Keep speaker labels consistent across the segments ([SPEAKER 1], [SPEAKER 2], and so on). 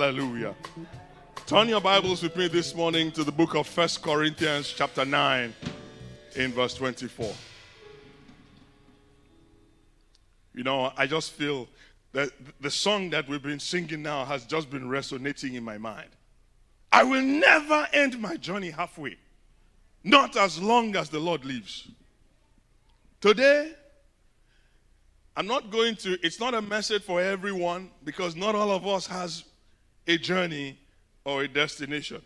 [SPEAKER 1] Hallelujah. Turn your Bibles with me this morning to the book of First Corinthians, chapter 9, in verse 24. You know, I just feel that the song that we've been singing now has just been resonating in my mind. I will never end my journey halfway, not as long as the Lord lives. Today, I'm not going to, it's not a message for everyone because not all of us has a journey or a destination.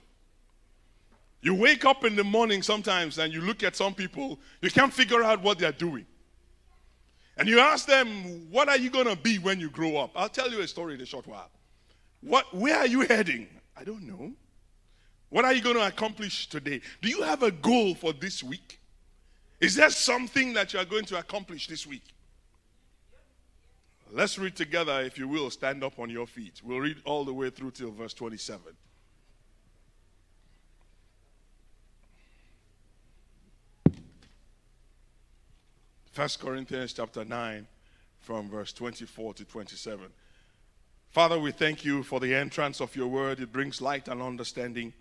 [SPEAKER 1] You wake up in the morning sometimes and you look at some people, you can't figure out what they're doing. And you ask them, What are you going to be when you grow up? I'll tell you a story in a short while. What, where are you heading? I don't know. What are you going to accomplish today? Do you have a goal for this week? Is there something that you are going to accomplish this week? Let's read together, if you will. Stand up on your feet. We'll read all the way through till verse 27. First Corinthians chapter 9, from verse 24 to 27. Father, we thank you for the entrance of your word. It brings light and understanding.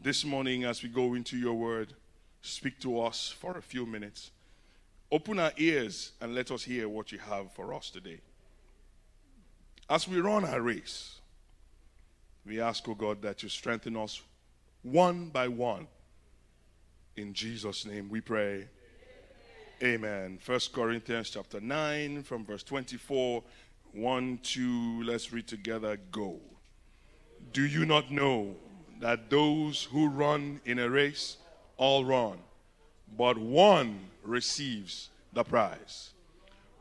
[SPEAKER 1] This morning, as we go into your word, speak to us for a few minutes. Open our ears and let us hear what you have for us today. As we run our race, we ask, O oh God, that you strengthen us one by one. In Jesus' name we pray. Amen. First Corinthians chapter 9 from verse 24. 1, 2, let's read together. Go. Do you not know that those who run in a race all run, but one receives the prize?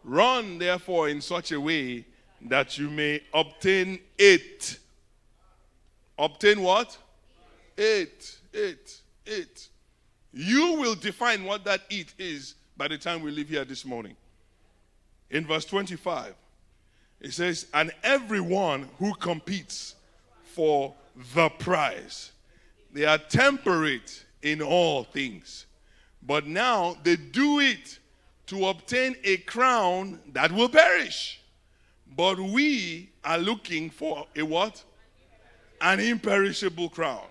[SPEAKER 1] Run therefore in such a way that you may obtain it. Obtain what? It, it, it. You will define what that it is by the time we leave here this morning. In verse 25, it says, And everyone who competes for the prize, they are temperate in all things. But now they do it to obtain a crown that will perish but we are looking for a what? An imperishable crown.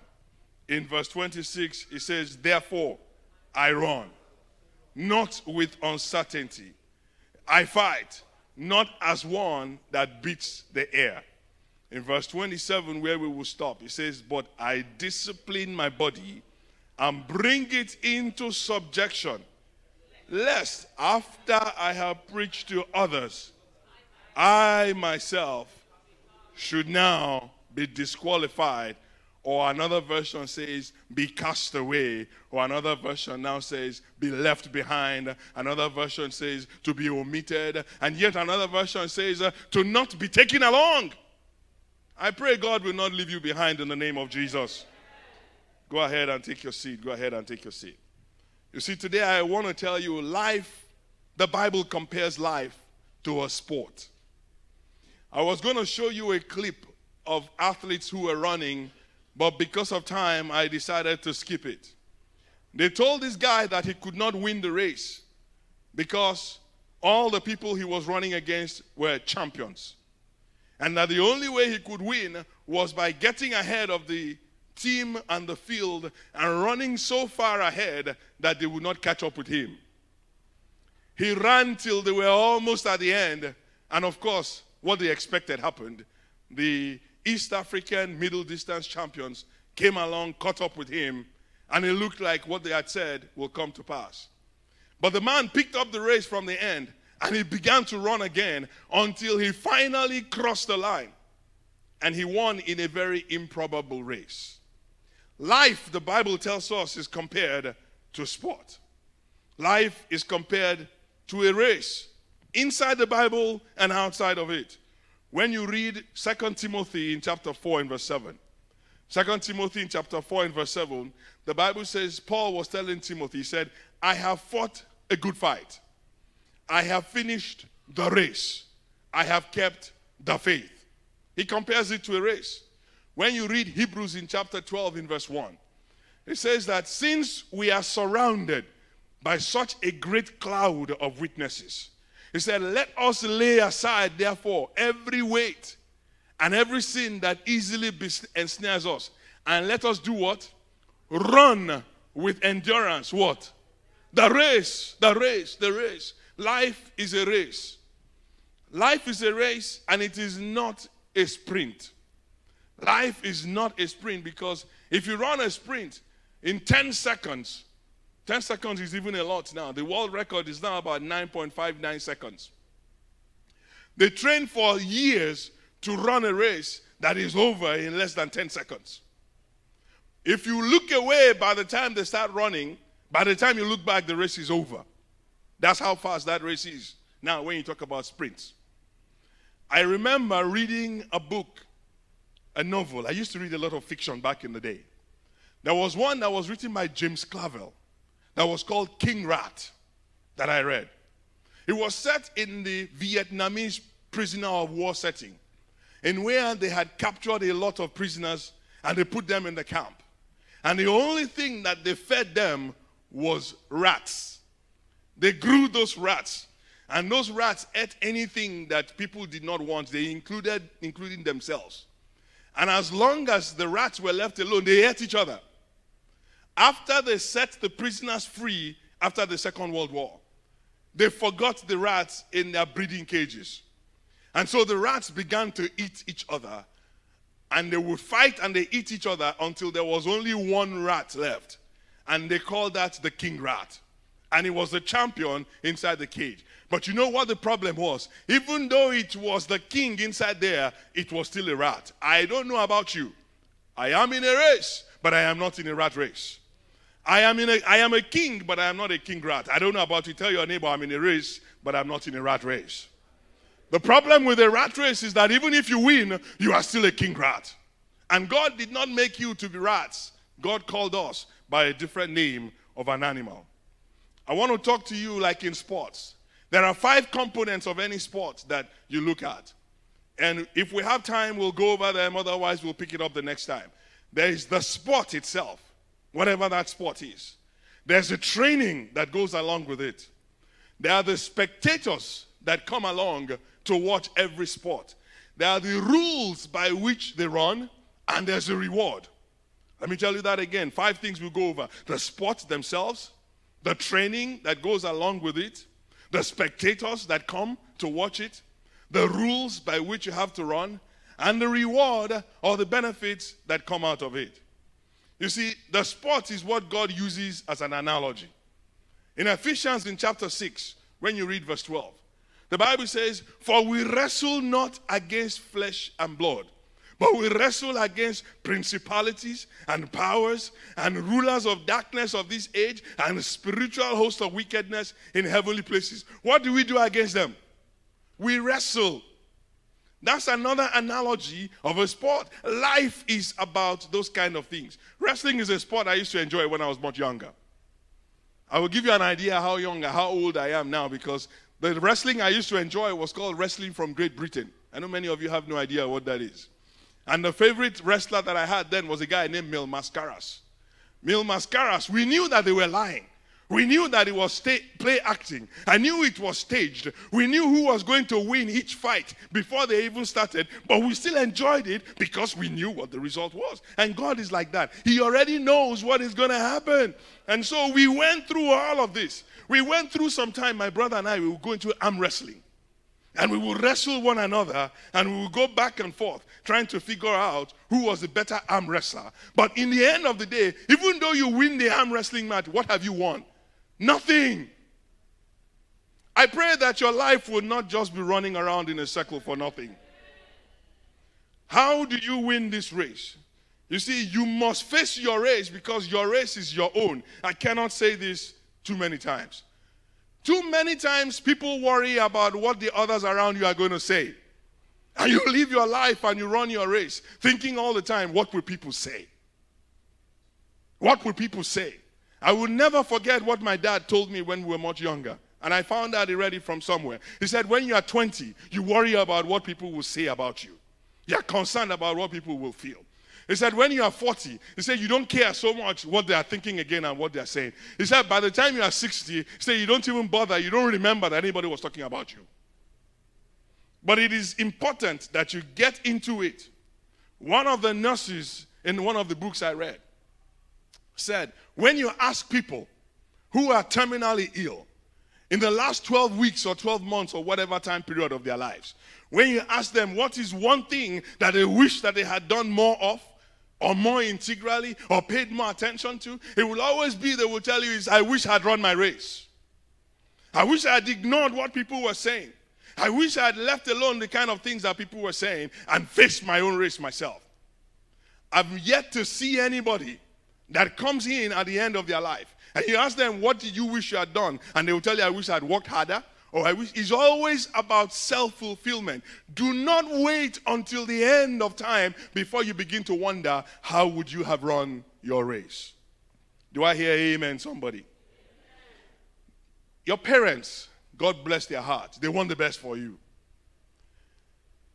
[SPEAKER 1] In verse 26, it says, Therefore, I run, not with uncertainty. I fight, not as one that beats the air. In verse 27, where we will stop, it says, But I discipline my body and bring it into subjection, lest after I have preached to others, I myself should now be disqualified. Or another version says, be cast away. Or another version now says, be left behind. Another version says, to be omitted. And yet another version says, uh, to not be taken along. I pray God will not leave you behind in the name of Jesus. Go ahead and take your seat. Go ahead and take your seat. You see, today I want to tell you life, the Bible compares life to a sport. I was going to show you a clip of athletes who were running, but because of time, I decided to skip it. They told this guy that he could not win the race because all the people he was running against were champions. And that the only way he could win was by getting ahead of the team and the field and running so far ahead that they would not catch up with him. He ran till they were almost at the end. And of course, what they expected happened. The East African middle distance champions came along, caught up with him, and it looked like what they had said will come to pass. But the man picked up the race from the end and he began to run again until he finally crossed the line. And he won in a very improbable race. Life, the Bible tells us, is compared to sport. Life is compared to a race inside the Bible and outside of it. When you read 2 Timothy in chapter 4 and verse 7, 2 Timothy in chapter 4 and verse 7, the Bible says, Paul was telling Timothy, he said, I have fought a good fight. I have finished the race. I have kept the faith. He compares it to a race. When you read Hebrews in chapter 12 in verse 1, it says that since we are surrounded by such a great cloud of witnesses, he said, Let us lay aside, therefore, every weight and every sin that easily ensnares us. And let us do what? Run with endurance. What? The race, the race, the race. Life is a race. Life is a race and it is not a sprint. Life is not a sprint because if you run a sprint in 10 seconds, 10 seconds is even a lot now. The world record is now about 9.59 seconds. They train for years to run a race that is over in less than 10 seconds. If you look away by the time they start running, by the time you look back, the race is over. That's how fast that race is. Now, when you talk about sprints, I remember reading a book, a novel. I used to read a lot of fiction back in the day. There was one that was written by James Clavell that was called King Rat that I read. It was set in the Vietnamese prisoner of war setting, in where they had captured a lot of prisoners and they put them in the camp. And the only thing that they fed them was rats. They grew those rats. And those rats ate anything that people did not want. They included including themselves. And as long as the rats were left alone, they ate each other. After they set the prisoners free after the Second World War, they forgot the rats in their breeding cages. And so the rats began to eat each other. And they would fight and they eat each other until there was only one rat left. And they called that the king rat. And he was the champion inside the cage. But you know what the problem was? Even though it was the king inside there, it was still a rat. I don't know about you. I am in a race, but I am not in a rat race. I am, in a, I am a king, but I am not a king rat. I don't know about you. Tell your neighbor I'm in a race, but I'm not in a rat race. The problem with a rat race is that even if you win, you are still a king rat. And God did not make you to be rats. God called us by a different name of an animal. I want to talk to you like in sports. There are five components of any sport that you look at. And if we have time, we'll go over them. Otherwise, we'll pick it up the next time. There is the sport itself whatever that sport is. There's a training that goes along with it. There are the spectators that come along to watch every sport. There are the rules by which they run, and there's a reward. Let me tell you that again. Five things we'll go over the sports themselves, the training that goes along with it, the spectators that come to watch it, the rules by which you have to run, and the reward or the benefits that come out of it. You see, the sport is what God uses as an analogy. In Ephesians in chapter 6, when you read verse 12, the Bible says, For we wrestle not against flesh and blood, but we wrestle against principalities and powers and rulers of darkness of this age and spiritual hosts of wickedness in heavenly places. What do we do against them? We wrestle. That's another analogy of a sport. Life is about those kind of things. Wrestling is a sport I used to enjoy when I was much younger. I will give you an idea how young, how old I am now because the wrestling I used to enjoy was called wrestling from Great Britain. I know many of you have no idea what that is. And the favorite wrestler that I had then was a guy named Mil Mascaras. Mil Mascaras, we knew that they were lying. We knew that it was sta- play acting. I knew it was staged. We knew who was going to win each fight before they even started, but we still enjoyed it because we knew what the result was. And God is like that. He already knows what is going to happen. And so we went through all of this. We went through some time, my brother and I, we were going to arm wrestling. And we would wrestle one another and we would go back and forth trying to figure out who was the better arm wrestler. But in the end of the day, even though you win the arm wrestling match, what have you won? Nothing. I pray that your life will not just be running around in a circle for nothing. How do you win this race? You see, you must face your race because your race is your own. I cannot say this too many times. Too many times people worry about what the others around you are going to say. And you live your life and you run your race thinking all the time, what will people say? What will people say? I will never forget what my dad told me when we were much younger. And I found out already from somewhere. He said, When you are 20, you worry about what people will say about you. You're concerned about what people will feel. He said, When you are 40, he said, You don't care so much what they are thinking again and what they are saying. He said, By the time you are 60, he said, You don't even bother. You don't remember that anybody was talking about you. But it is important that you get into it. One of the nurses in one of the books I read said, when you ask people who are terminally ill in the last 12 weeks or 12 months or whatever time period of their lives, when you ask them what is one thing that they wish that they had done more of, or more integrally, or paid more attention to, it will always be they will tell you is I wish I had run my race. I wish I had ignored what people were saying. I wish I had left alone the kind of things that people were saying and faced my own race myself. I've yet to see anybody that comes in at the end of their life and you ask them, What did you wish you had done? And they will tell you, I wish I had worked harder. Or I wish it's always about self fulfillment. Do not wait until the end of time before you begin to wonder, How would you have run your race? Do I hear amen, somebody? Your parents, God bless their hearts, they want the best for you.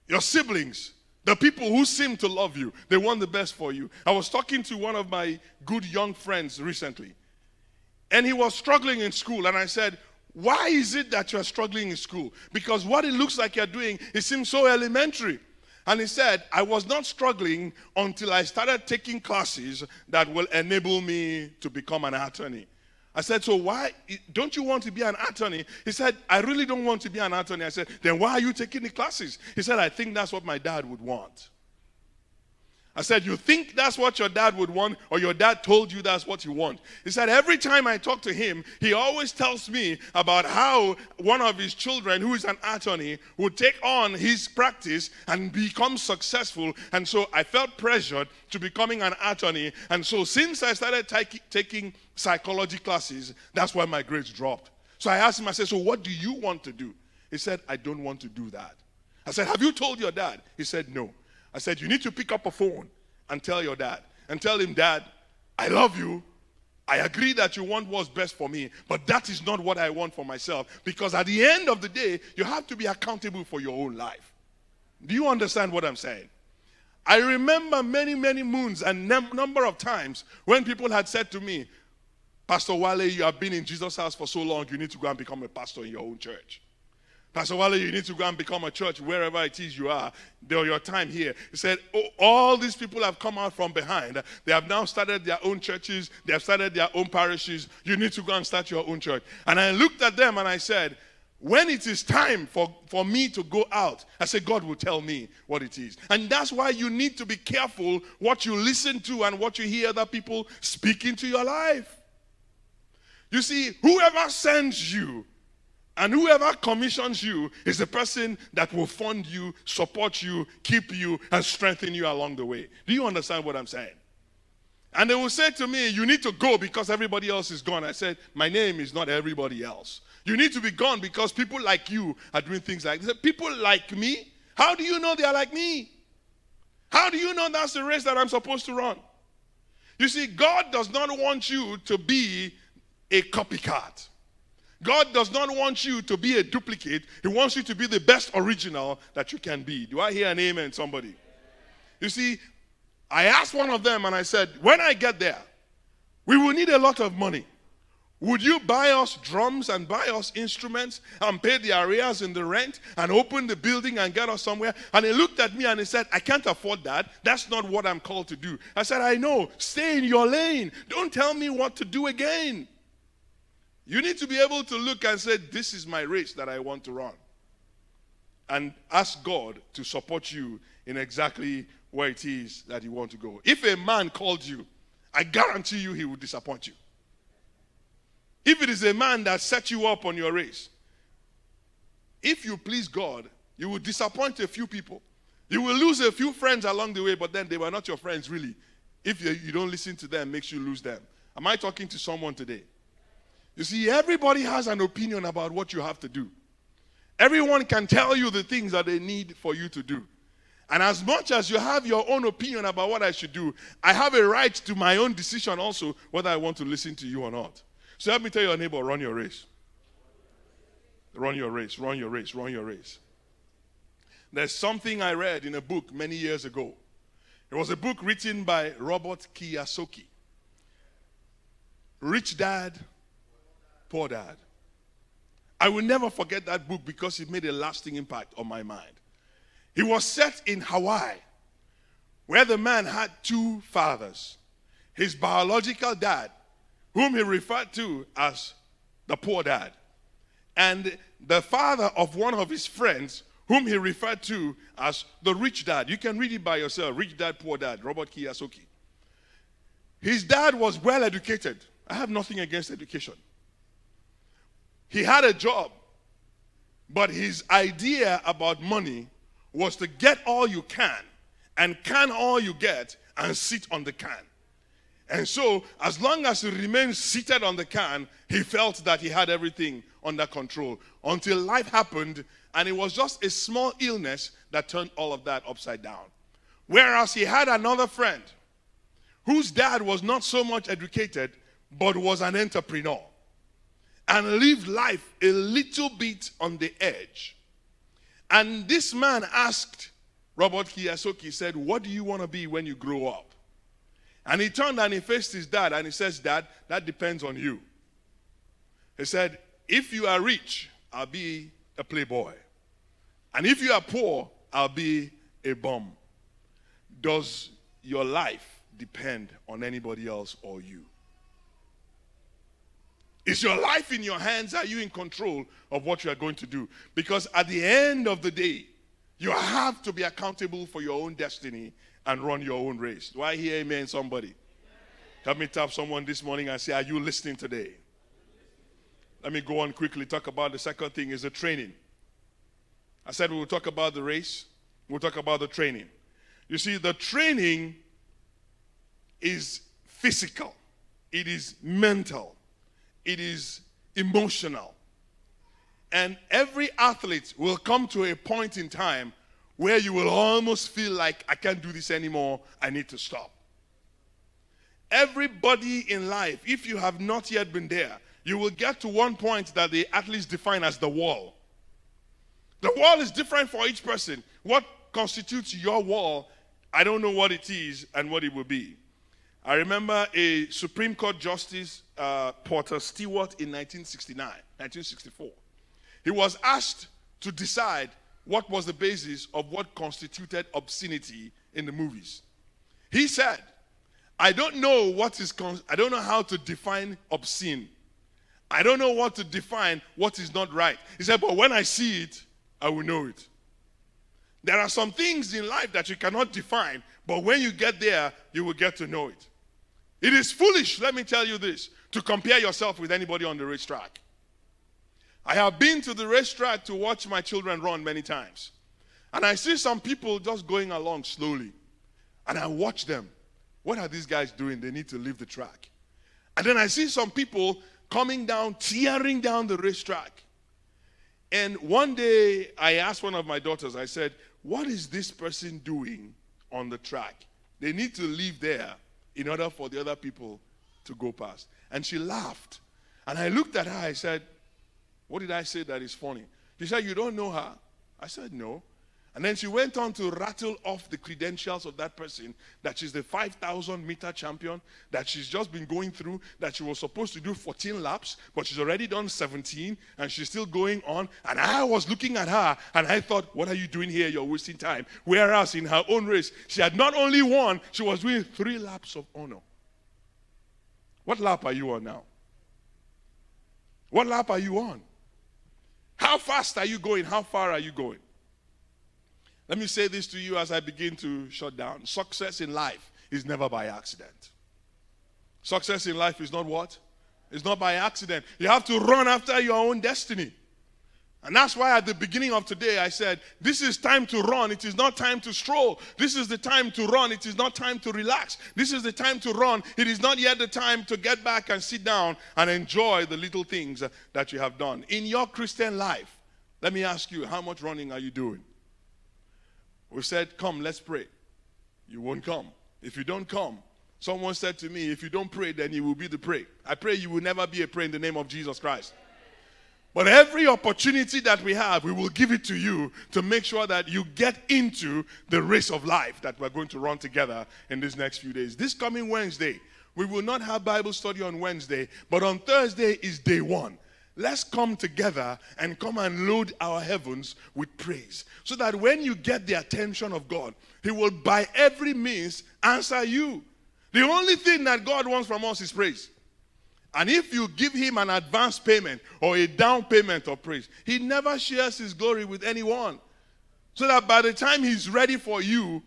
[SPEAKER 1] Your siblings, the people who seem to love you, they want the best for you. I was talking to one of my good young friends recently, and he was struggling in school. And I said, Why is it that you're struggling in school? Because what it looks like you're doing, it seems so elementary. And he said, I was not struggling until I started taking classes that will enable me to become an attorney. I said, So why don't you want to be an attorney? He said, I really don't want to be an attorney. I said, Then why are you taking the classes? He said, I think that's what my dad would want. I said, You think that's what your dad would want, or your dad told you that's what you want? He said, Every time I talk to him, he always tells me about how one of his children, who is an attorney, would take on his practice and become successful. And so I felt pressured to becoming an attorney. And so since I started t- taking psychology classes, that's why my grades dropped. So I asked him, I said, So what do you want to do? He said, I don't want to do that. I said, Have you told your dad? He said, No. I said, You need to pick up a phone and tell your dad. And tell him, Dad, I love you. I agree that you want what's best for me, but that is not what I want for myself. Because at the end of the day, you have to be accountable for your own life. Do you understand what I'm saying? I remember many, many moons and num- number of times when people had said to me, Pastor Wale, you have been in Jesus' house for so long, you need to go and become a pastor in your own church. Pastor Wale, you need to go and become a church wherever it is you are. During your time here. He said, oh, All these people have come out from behind. They have now started their own churches, they have started their own parishes. You need to go and start your own church. And I looked at them and I said, when it is time for, for me to go out, I said, God will tell me what it is. And that's why you need to be careful what you listen to and what you hear other people speak into your life. You see, whoever sends you and whoever commissions you is the person that will fund you, support you, keep you, and strengthen you along the way. Do you understand what I'm saying? And they will say to me, You need to go because everybody else is gone. I said, My name is not everybody else. You need to be gone because people like you are doing things like this. People like me? How do you know they are like me? How do you know that's the race that I'm supposed to run? You see, God does not want you to be a copycat. God does not want you to be a duplicate. He wants you to be the best original that you can be. Do I hear an amen, somebody? You see, I asked one of them and I said, when I get there, we will need a lot of money. Would you buy us drums and buy us instruments and pay the arrears in the rent and open the building and get us somewhere? And he looked at me and he said, I can't afford that. That's not what I'm called to do. I said, I know. Stay in your lane. Don't tell me what to do again. You need to be able to look and say, This is my race that I want to run. And ask God to support you in exactly where it is that you want to go. If a man called you, I guarantee you he will disappoint you. If it is a man that set you up on your race, if you please God, you will disappoint a few people. You will lose a few friends along the way, but then they were not your friends really. If you, you don't listen to them, makes you lose them. Am I talking to someone today? You see, everybody has an opinion about what you have to do. Everyone can tell you the things that they need for you to do. And as much as you have your own opinion about what I should do, I have a right to my own decision also whether I want to listen to you or not. So let me tell your neighbor run your race. Run your race, run your race, run your race. There's something I read in a book many years ago. It was a book written by Robert Kiyosaki. Rich Dad, Poor Dad. I will never forget that book because it made a lasting impact on my mind. It was set in Hawaii, where the man had two fathers his biological dad, whom he referred to as the poor dad, and the father of one of his friends, whom he referred to as the rich dad. You can read it by yourself Rich Dad, Poor Dad, Robert Kiyosaki. His dad was well educated. I have nothing against education. He had a job, but his idea about money was to get all you can and can all you get and sit on the can. And so, as long as he remained seated on the can, he felt that he had everything under control until life happened and it was just a small illness that turned all of that upside down. Whereas he had another friend whose dad was not so much educated but was an entrepreneur and live life a little bit on the edge. And this man asked Robert Kiyosaki, said, What do you want to be when you grow up? And he turned and he faced his dad and he says, Dad, that depends on you. He said, If you are rich, I'll be a playboy. And if you are poor, I'll be a bum. Does your life depend on anybody else or you? Is your life in your hands? Are you in control of what you are going to do? Because at the end of the day, you have to be accountable for your own destiny and run your own race. Do I hear amen, somebody? Help me tap someone this morning and say, Are you listening today? Let me go on quickly, talk about the second thing is the training. I said we will talk about the race, we'll talk about the training. You see, the training is physical, it is mental, it is emotional. And every athlete will come to a point in time where you will almost feel like, I can't do this anymore, I need to stop. Everybody in life, if you have not yet been there, you will get to one point that the athletes define as the wall. The wall is different for each person. What constitutes your wall, I don't know what it is and what it will be. I remember a Supreme Court Justice, uh, Potter Stewart, in 1969, 1964. He was asked to decide what was the basis of what constituted obscenity in the movies. He said, I don't know what is, con- I don't know how to define obscene. I don't know what to define what is not right. He said, but when I see it, I will know it. There are some things in life that you cannot define, but when you get there, you will get to know it. It is foolish, let me tell you this, to compare yourself with anybody on the racetrack. I have been to the racetrack to watch my children run many times. And I see some people just going along slowly. And I watch them. What are these guys doing? They need to leave the track. And then I see some people coming down, tearing down the racetrack. And one day I asked one of my daughters, I said, What is this person doing on the track? They need to leave there in order for the other people to go past. And she laughed. And I looked at her, I said, What did I say that is funny? She said, You don't know her? I said, No. And then she went on to rattle off the credentials of that person that she's the 5,000 meter champion, that she's just been going through, that she was supposed to do 14 laps, but she's already done 17, and she's still going on. And I was looking at her, and I thought, What are you doing here? You're wasting time. Whereas in her own race, she had not only won, she was doing three laps of honor. What lap are you on now? What lap are you on? How fast are you going? How far are you going? Let me say this to you as I begin to shut down. Success in life is never by accident. Success in life is not what? It's not by accident. You have to run after your own destiny. And that's why at the beginning of today I said, This is time to run. It is not time to stroll. This is the time to run. It is not time to relax. This is the time to run. It is not yet the time to get back and sit down and enjoy the little things that you have done. In your Christian life, let me ask you, how much running are you doing? We said, Come, let's pray. You won't come. If you don't come, someone said to me, If you don't pray, then you will be the prey. I pray you will never be a prey in the name of Jesus Christ. But every opportunity that we have, we will give it to you to make sure that you get into the race of life that we're going to run together in these next few days. This coming Wednesday, we will not have Bible study on Wednesday, but on Thursday is day one. Let's come together and come and load our heavens with praise. So that when you get the attention of God, He will by every means answer you. The only thing that God wants from us is praise. And if you give Him an advance payment or a down payment of praise, He never shares His glory with anyone. So that by the time He's ready for you,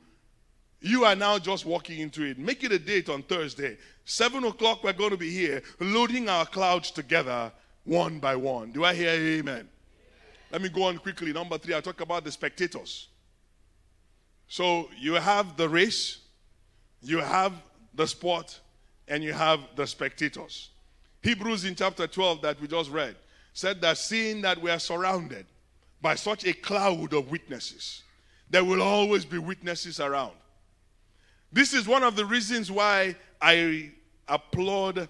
[SPEAKER 1] you are now just walking into it. Make it a date on Thursday. Seven o'clock, we're going to be here loading our clouds together one by one. Do I hear amen? Let me go on quickly. Number three, I talk about the spectators. So you have the race, you have the sport, and you have the spectators. Hebrews in chapter 12 that we just read said that seeing that we are surrounded by such a cloud of witnesses, there will always be witnesses around. This is one of the reasons why I applaud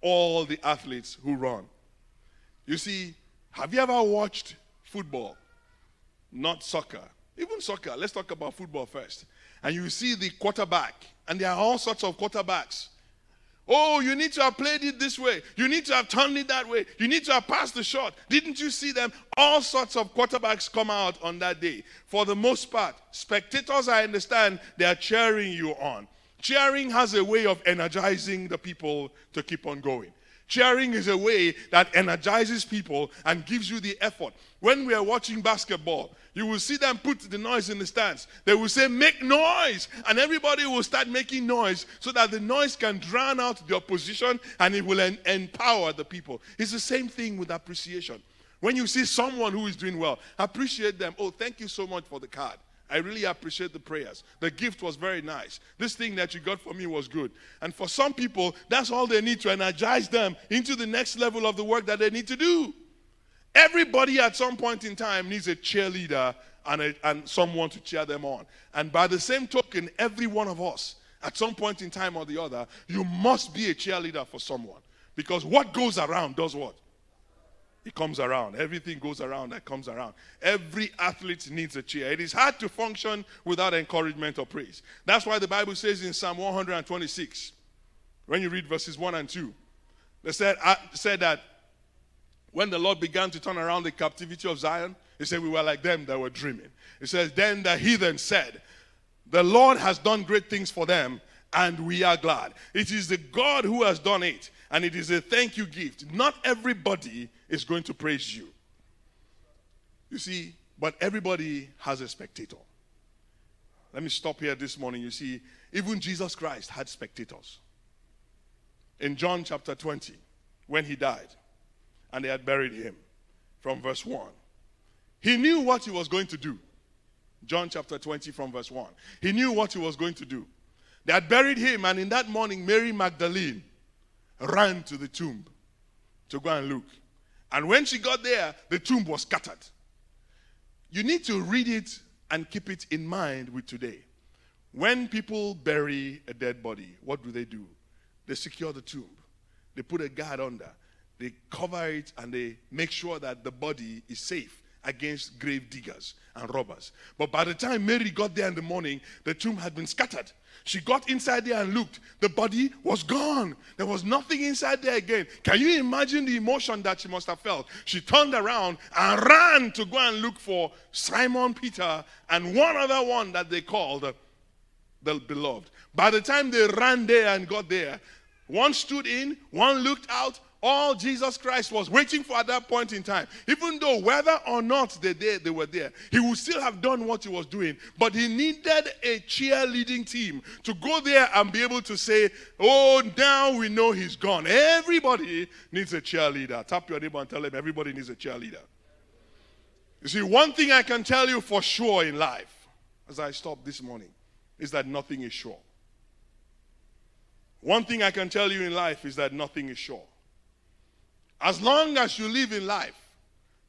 [SPEAKER 1] all the athletes who run. You see, have you ever watched football? Not soccer. Even soccer. Let's talk about football first. And you see the quarterback, and there are all sorts of quarterbacks. Oh, you need to have played it this way. You need to have turned it that way. You need to have passed the shot. Didn't you see them? All sorts of quarterbacks come out on that day. For the most part, spectators, I understand, they are cheering you on. Cheering has a way of energizing the people to keep on going. Cheering is a way that energizes people and gives you the effort. When we are watching basketball, you will see them put the noise in the stands. They will say, Make noise! And everybody will start making noise so that the noise can drown out the opposition and it will en- empower the people. It's the same thing with appreciation. When you see someone who is doing well, appreciate them. Oh, thank you so much for the card. I really appreciate the prayers. The gift was very nice. This thing that you got for me was good. And for some people, that's all they need to energize them into the next level of the work that they need to do. Everybody at some point in time needs a cheerleader and, a, and someone to cheer them on. And by the same token, every one of us, at some point in time or the other, you must be a cheerleader for someone. Because what goes around does what? It comes around. Everything goes around that comes around. Every athlete needs a cheer. It is hard to function without encouragement or praise. That's why the Bible says in Psalm 126, when you read verses 1 and 2, they said, uh, said that when the Lord began to turn around the captivity of Zion, he said, We were like them that were dreaming. He says, Then the heathen said, The Lord has done great things for them, and we are glad. It is the God who has done it and it is a thank you gift. Not everybody is going to praise you. You see, but everybody has a spectator. Let me stop here this morning. You see, even Jesus Christ had spectators. In John chapter 20, when he died and they had buried him, from verse 1, he knew what he was going to do. John chapter 20, from verse 1. He knew what he was going to do. They had buried him, and in that morning, Mary Magdalene ran to the tomb to go and look. And when she got there, the tomb was scattered. You need to read it and keep it in mind with today. When people bury a dead body, what do they do? They secure the tomb, they put a guard under, they cover it, and they make sure that the body is safe against grave diggers and robbers. But by the time Mary got there in the morning, the tomb had been scattered. She got inside there and looked. The body was gone. There was nothing inside there again. Can you imagine the emotion that she must have felt? She turned around and ran to go and look for Simon Peter and one other one that they called the beloved. By the time they ran there and got there, one stood in, one looked out, all Jesus Christ was waiting for at that point in time, even though whether or not they, they, were there, he would still have done what he was doing. But he needed a cheerleading team to go there and be able to say, Oh, now we know he's gone. Everybody needs a cheerleader. Tap your neighbor and tell him everybody needs a cheerleader. You see, one thing I can tell you for sure in life, as I stop this morning, is that nothing is sure. One thing I can tell you in life is that nothing is sure. As long as you live in life,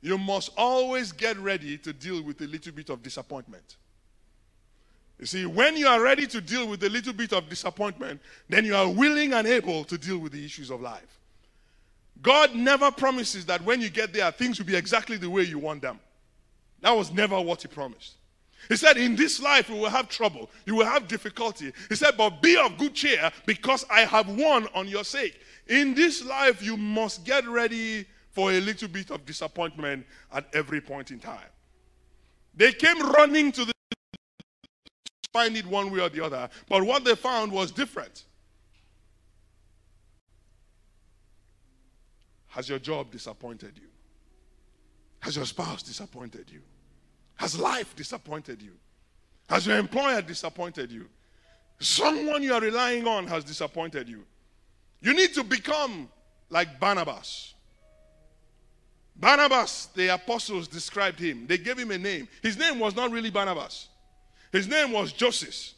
[SPEAKER 1] you must always get ready to deal with a little bit of disappointment. You see, when you are ready to deal with a little bit of disappointment, then you are willing and able to deal with the issues of life. God never promises that when you get there, things will be exactly the way you want them. That was never what He promised. He said, In this life, you will have trouble, you will have difficulty. He said, But be of good cheer because I have won on your sake. In this life, you must get ready for a little bit of disappointment at every point in time. They came running to the find it one way or the other, but what they found was different. Has your job disappointed you? Has your spouse disappointed you? Has life disappointed you? Has your employer disappointed you? Someone you are relying on has disappointed you. You need to become like Barnabas. Barnabas, the apostles described him. They gave him a name. His name was not really Barnabas, his name was Joseph.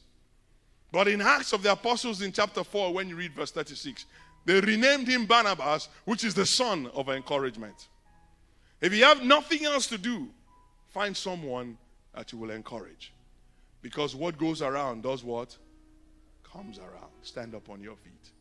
[SPEAKER 1] But in Acts of the Apostles in chapter 4, when you read verse 36, they renamed him Barnabas, which is the son of encouragement. If you have nothing else to do, find someone that you will encourage. Because what goes around does what? Comes around. Stand up on your feet.